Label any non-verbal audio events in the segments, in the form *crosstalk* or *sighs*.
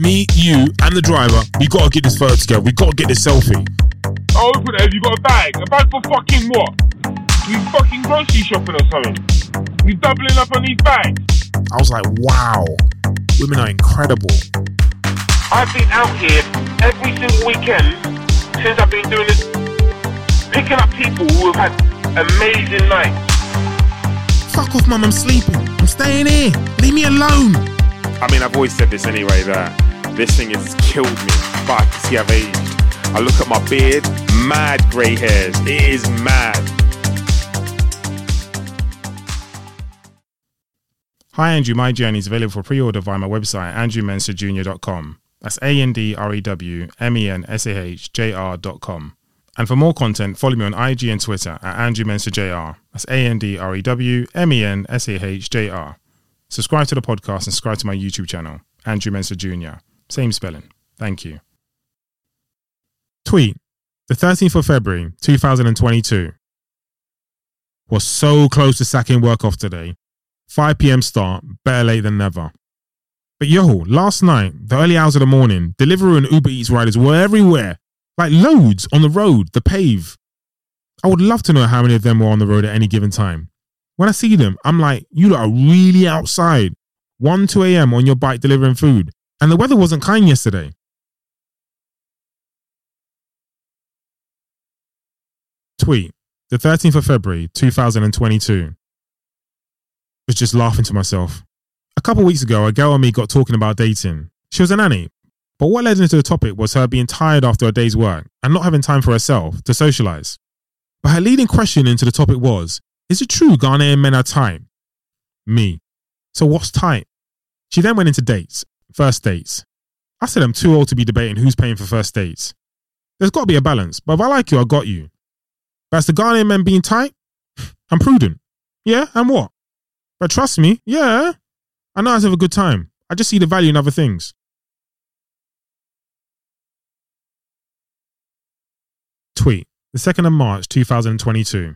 me, you, and the driver, we gotta get this photo together. We gotta get this selfie. Oh, open it. You got a bag. A bag for fucking what? We fucking grocery shopping or something. We doubling up on these bags. I was like, wow, women are incredible. I've been out here every single weekend since I've been doing this, picking up people who have had amazing nights. Fuck off, mum, I'm sleeping. I'm staying here. Leave me alone. I mean, I've always said this anyway that this thing has killed me, can see I've aged. I look at my beard, mad grey hairs. It is mad. Hi, Andrew. My journey is available for pre-order via my website, andrewmensahjr.com. That's A-N-D-R-E-W-M-E-N-S-A-H-J-R.com. And for more content, follow me on IG and Twitter at Andrew Mensah JR. That's A-N-D-R-E-W-M-E-N-S-A-H-J-R. Subscribe to the podcast and subscribe to my YouTube channel, Andrew Mensah Jr. Same spelling. Thank you. Tweet. The 13th of February, 2022. Was so close to sacking work off today. 5 p.m. start, better late than never. But yo, last night, the early hours of the morning, Deliveroo and Uber Eats riders were everywhere. Like loads on the road, the pave. I would love to know how many of them were on the road at any given time. When I see them, I'm like, you lot are really outside. 1, 2 a.m. on your bike delivering food. And the weather wasn't kind yesterday. Tweet, the 13th of February, 2022. Was just laughing to myself. A couple weeks ago, a girl and me got talking about dating. She was a nanny, but what led into the topic was her being tired after a day's work and not having time for herself to socialize. But her leading question into the topic was Is it true Ghanaian men are tight? Me. So what's tight? She then went into dates, first dates. I said I'm too old to be debating who's paying for first dates. There's got to be a balance, but if I like you, I got you. But as the Ghanaian men being tight, *sighs* I'm prudent. Yeah, and what? But trust me, yeah, I know I have a good time. I just see the value in other things. Tweet, the 2nd of March 2022.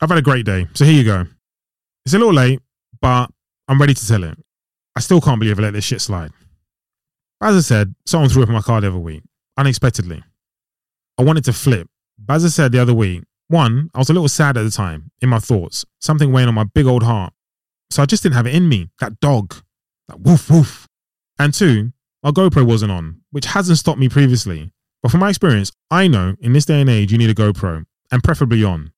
I've had a great day, so here you go. It's a little late, but I'm ready to tell it. I still can't believe I let this shit slide. As I said, someone threw up my car the other week, unexpectedly. I wanted to flip, but as I said the other week, one, I was a little sad at the time, in my thoughts, something weighing on my big old heart. So I just didn't have it in me, that dog, that woof woof. And two, my GoPro wasn't on, which hasn't stopped me previously. But from my experience, I know in this day and age you need a GoPro, and preferably on.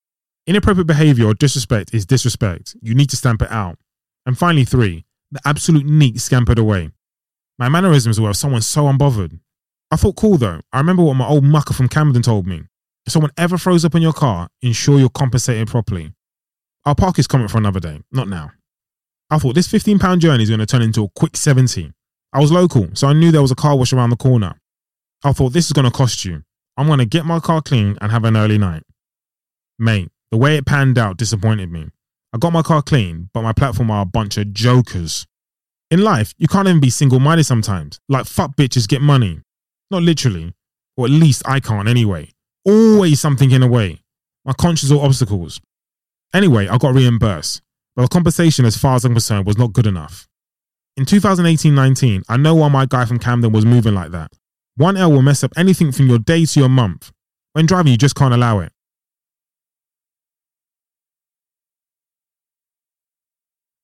Inappropriate behavior or disrespect is disrespect. You need to stamp it out. And finally, three, the absolute neat scampered away. My mannerisms were of someone so unbothered. I thought cool though. I remember what my old mucker from Camden told me. If someone ever throws up in your car, ensure you're compensated properly. Our park is coming for another day, not now. I thought this £15 journey is going to turn into a quick 70. I was local, so I knew there was a car wash around the corner. I thought this is going to cost you. I'm going to get my car clean and have an early night. Mate, the way it panned out disappointed me. I got my car clean, but my platform are a bunch of jokers. In life, you can't even be single minded sometimes. Like, fuck bitches get money. Not literally, or at least I can't anyway. Always something in the way. My conscience or obstacles. Anyway, I got reimbursed, but the compensation, as far as I'm concerned, was not good enough. In 2018 19, I know why my guy from Camden was moving like that. One L will mess up anything from your day to your month. When driving, you just can't allow it.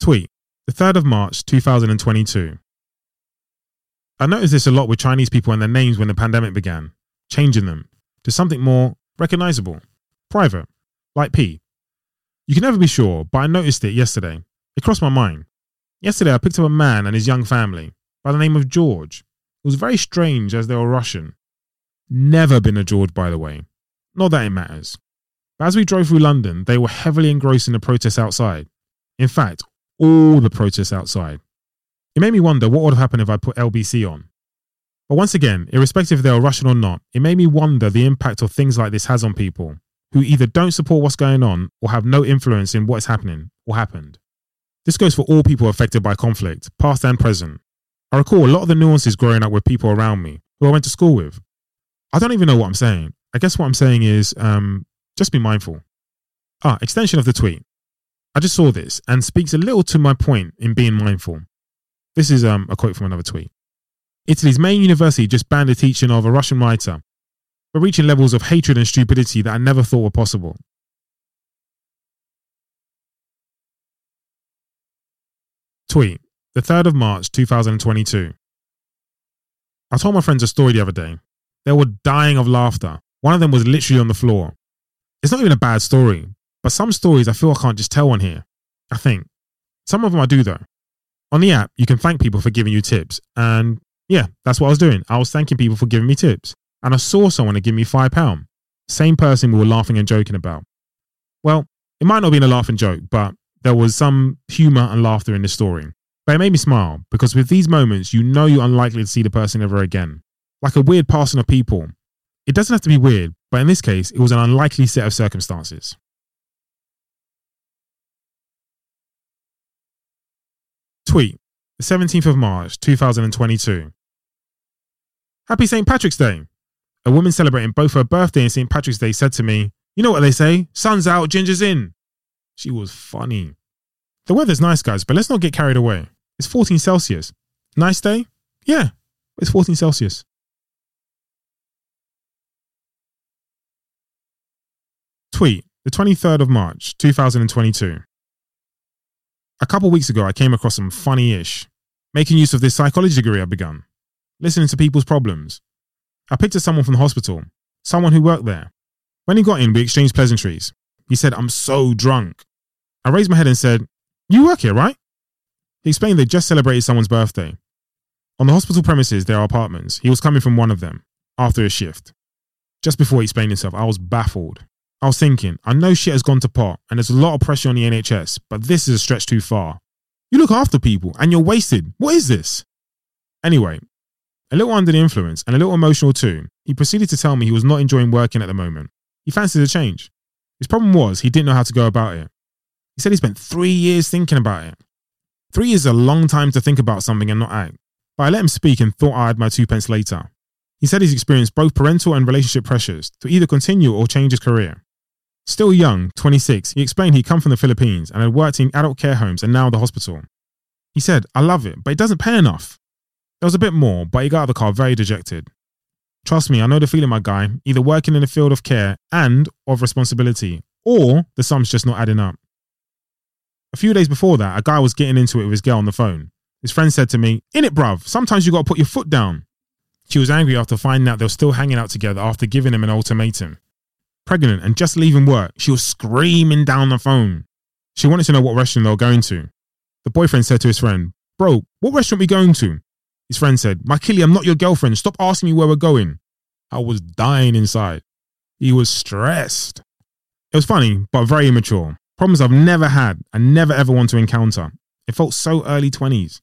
Tweet, the 3rd of March 2022. I noticed this a lot with Chinese people and their names when the pandemic began, changing them to something more recognizable, private, like P. You can never be sure, but I noticed it yesterday. It crossed my mind. Yesterday, I picked up a man and his young family by the name of George. It was very strange as they were Russian. Never been a George, by the way. Not that it matters. But as we drove through London, they were heavily engrossed in the protests outside. In fact, all the protests outside. It made me wonder what would have happened if I put LBC on. But once again, irrespective if they were Russian or not, it made me wonder the impact of things like this has on people who either don't support what's going on or have no influence in what is happening or happened. This goes for all people affected by conflict, past and present. I recall a lot of the nuances growing up with people around me who I went to school with. I don't even know what I'm saying. I guess what I'm saying is um, just be mindful. Ah, extension of the tweet. I just saw this and speaks a little to my point in being mindful. This is um, a quote from another tweet. Italy's main university just banned the teaching of a Russian writer, but reaching levels of hatred and stupidity that I never thought were possible. Tweet, the 3rd of March 2022. I told my friends a story the other day. They were dying of laughter. One of them was literally on the floor. It's not even a bad story, but some stories I feel I can't just tell on here. I think. Some of them I do though. On the app, you can thank people for giving you tips. And yeah, that's what I was doing. I was thanking people for giving me tips. And I saw someone to give me £5. Same person we were laughing and joking about. Well, it might not have been a laughing joke, but there was some humour and laughter in the story. But it made me smile because with these moments, you know you're unlikely to see the person ever again. Like a weird passing of people. It doesn't have to be weird, but in this case, it was an unlikely set of circumstances. Tweet, the 17th of March, 2022. Happy St. Patrick's Day. A woman celebrating both her birthday and St. Patrick's Day said to me, You know what they say? Sun's out, ginger's in. She was funny. The weather's nice, guys, but let's not get carried away. It's 14 Celsius. Nice day? Yeah, it's 14 Celsius. Tweet, the 23rd of March, 2022. A couple weeks ago, I came across some funny ish, making use of this psychology degree I've begun, listening to people's problems. I picked up someone from the hospital, someone who worked there. When he got in, we exchanged pleasantries. He said, I'm so drunk. I raised my head and said, You work here, right? He explained they just celebrated someone's birthday. On the hospital premises, there are apartments. He was coming from one of them after his shift. Just before he explained himself, I was baffled. I was thinking, I know shit has gone to pot and there's a lot of pressure on the NHS, but this is a stretch too far. You look after people and you're wasted. What is this? Anyway, a little under the influence and a little emotional too, he proceeded to tell me he was not enjoying working at the moment. He fancied a change. His problem was he didn't know how to go about it. He said he spent three years thinking about it. Three years is a long time to think about something and not act, but I let him speak and thought I had my two pence later. He said he's experienced both parental and relationship pressures to either continue or change his career. Still young, 26, he explained he'd come from the Philippines and had worked in adult care homes and now the hospital. He said, I love it, but it doesn't pay enough. There was a bit more, but he got out of the car very dejected. Trust me, I know the feeling, my guy, either working in the field of care and of responsibility, or the sum's just not adding up. A few days before that, a guy was getting into it with his girl on the phone. His friend said to me, In it, bruv, sometimes you gotta put your foot down. She was angry after finding out they were still hanging out together after giving him an ultimatum pregnant and just leaving work, she was screaming down the phone. She wanted to know what restaurant they were going to. The boyfriend said to his friend, Bro, what restaurant we going to? His friend said, My I'm not your girlfriend. Stop asking me where we're going. I was dying inside. He was stressed. It was funny, but very immature. Problems I've never had and never ever want to encounter. It felt so early 20s.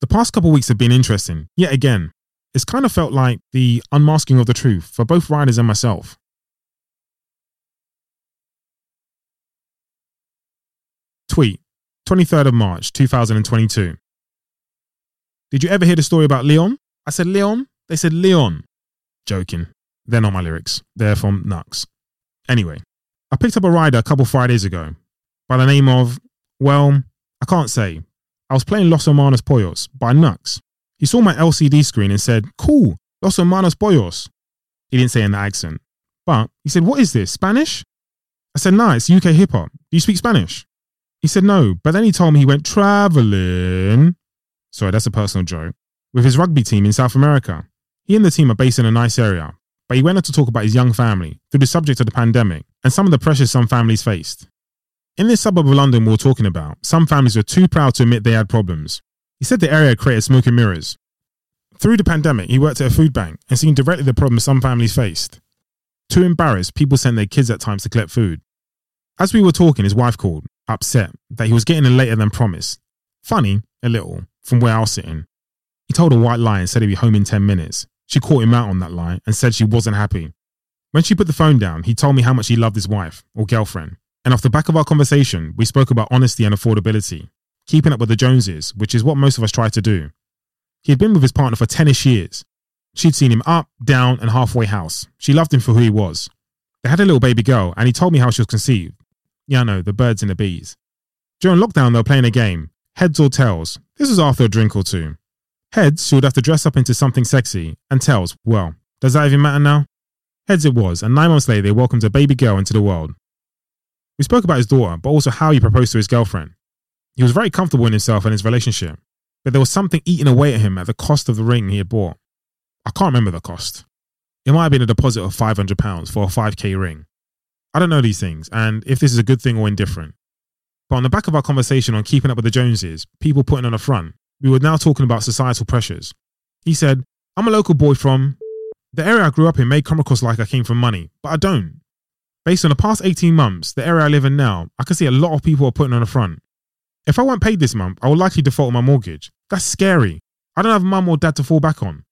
The past couple weeks have been interesting, yet again. It's kind of felt like the unmasking of the truth for both riders and myself. Tweet, 23rd of March, 2022. Did you ever hear the story about Leon? I said Leon. They said Leon. Joking. They're not my lyrics. They're from Knucks. Anyway, I picked up a rider a couple Fridays ago by the name of, well, I can't say. I was playing Los Hermanos Pollos by Knucks. He saw my LCD screen and said, Cool, Los Hermanos Pollos. He didn't say in that accent. But he said, What is this? Spanish? I said, Nah, it's UK hip hop. Do you speak Spanish? He said no, but then he told me he went traveling. Sorry, that's a personal joke. With his rugby team in South America. He and the team are based in a nice area, but he went on to talk about his young family through the subject of the pandemic and some of the pressures some families faced. In this suburb of London we were talking about, some families were too proud to admit they had problems. He said the area created smoke and mirrors. Through the pandemic, he worked at a food bank and seen directly the problems some families faced. Too embarrassed, people sent their kids at times to collect food. As we were talking, his wife called upset that he was getting in later than promised. Funny, a little, from where I was sitting. He told a white lie and said he'd be home in 10 minutes. She caught him out on that lie and said she wasn't happy. When she put the phone down, he told me how much he loved his wife, or girlfriend. And off the back of our conversation, we spoke about honesty and affordability, keeping up with the Joneses, which is what most of us try to do. He had been with his partner for 10 ish years. She'd seen him up, down, and halfway house. She loved him for who he was. They had a little baby girl, and he told me how she was conceived. Yeah, the birds and the bees. During lockdown, they were playing a game, heads or tails. This was after a drink or two. Heads, she would have to dress up into something sexy, and tails, well, does that even matter now? Heads it was, and nine months later, they welcomed a baby girl into the world. We spoke about his daughter, but also how he proposed to his girlfriend. He was very comfortable in himself and his relationship, but there was something eating away at him at the cost of the ring he had bought. I can't remember the cost. It might have been a deposit of £500 for a 5k ring. I don't know these things, and if this is a good thing or indifferent. But on the back of our conversation on keeping up with the Joneses, people putting on a front, we were now talking about societal pressures. He said, I'm a local boy from. The area I grew up in may come across like I came from money, but I don't. Based on the past 18 months, the area I live in now, I can see a lot of people are putting on a front. If I weren't paid this month, I would likely default on my mortgage. That's scary. I don't have mum or dad to fall back on.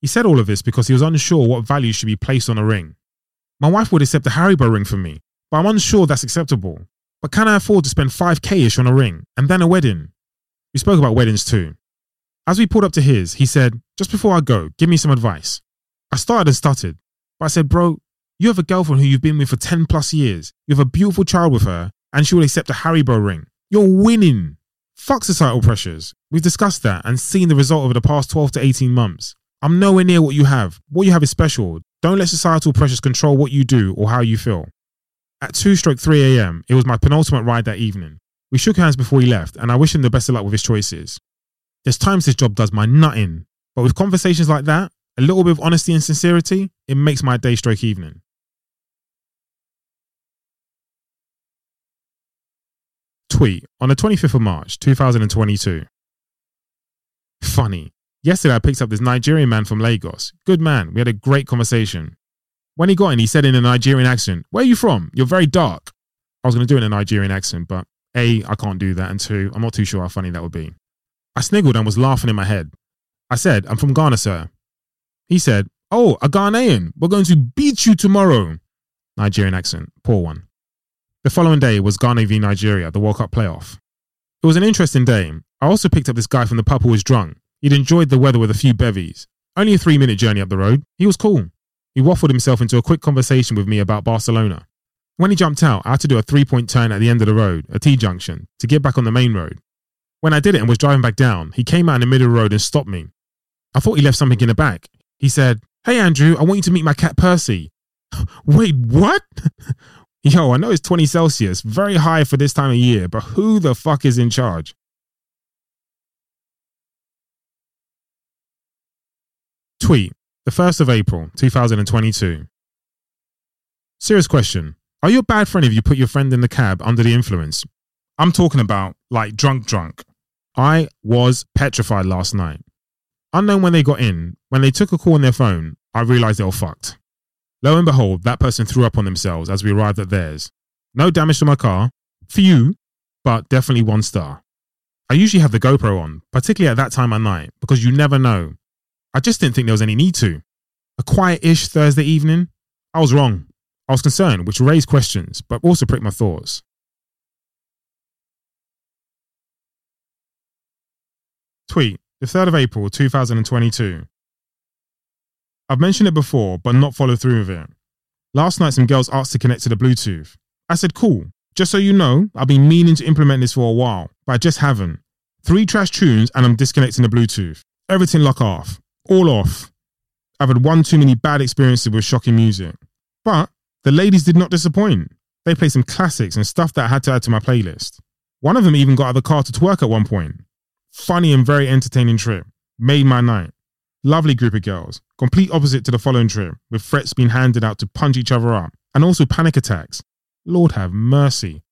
He said all of this because he was unsure what value should be placed on a ring. My wife would accept a Haribo ring from me, but I'm unsure that's acceptable. But can I afford to spend 5k ish on a ring and then a wedding? We spoke about weddings too. As we pulled up to his, he said, Just before I go, give me some advice. I started and stuttered, but I said, Bro, you have a girlfriend who you've been with for 10 plus years. You have a beautiful child with her, and she will accept a Haribo ring. You're winning. Fuck societal pressures. We've discussed that and seen the result over the past 12 to 18 months. I'm nowhere near what you have. What you have is special. Don't let societal pressures control what you do or how you feel. At 2 stroke 3 a.m., it was my penultimate ride that evening. We shook hands before he left, and I wish him the best of luck with his choices. There's times this job does my nutting, but with conversations like that, a little bit of honesty and sincerity, it makes my day stroke evening. Tweet on the 25th of March 2022. Funny. Yesterday I picked up this Nigerian man from Lagos. Good man. We had a great conversation. When he got in, he said in a Nigerian accent, Where are you from? You're very dark. I was going to do it in a Nigerian accent, but A, I can't do that, and two, I'm not too sure how funny that would be. I sniggled and was laughing in my head. I said, I'm from Ghana, sir. He said, Oh, a Ghanaian. We're going to beat you tomorrow. Nigerian accent. Poor one. The following day was Ghana v Nigeria, the World Cup playoff. It was an interesting day. I also picked up this guy from the pub who was drunk. He'd enjoyed the weather with a few bevies. Only a three minute journey up the road. He was cool. He waffled himself into a quick conversation with me about Barcelona. When he jumped out, I had to do a three point turn at the end of the road, a T junction, to get back on the main road. When I did it and was driving back down, he came out in the middle of the road and stopped me. I thought he left something in the back. He said, Hey Andrew, I want you to meet my cat Percy. *laughs* Wait, what? *laughs* Yo, I know it's 20 Celsius, very high for this time of year, but who the fuck is in charge? Tweet, the 1st of April, 2022. Serious question. Are you a bad friend if you put your friend in the cab under the influence? I'm talking about like drunk, drunk. I was petrified last night. Unknown when they got in, when they took a call on their phone, I realized they were fucked. Lo and behold, that person threw up on themselves as we arrived at theirs. No damage to my car, few, but definitely one star. I usually have the GoPro on, particularly at that time of night, because you never know. I just didn't think there was any need to. A quiet ish Thursday evening? I was wrong. I was concerned, which raised questions, but also pricked my thoughts. Tweet, the 3rd of April 2022. I've mentioned it before, but not followed through with it. Last night, some girls asked to connect to the Bluetooth. I said, cool. Just so you know, I've been meaning to implement this for a while, but I just haven't. Three trash tunes and I'm disconnecting the Bluetooth. Everything lock off. All off. I've had one too many bad experiences with shocking music. But the ladies did not disappoint. They played some classics and stuff that I had to add to my playlist. One of them even got out of the car to twerk at one point. Funny and very entertaining trip. Made my night. Lovely group of girls. Complete opposite to the following trip, with threats being handed out to punch each other up, and also panic attacks. Lord have mercy.